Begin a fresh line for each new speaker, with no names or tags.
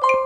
you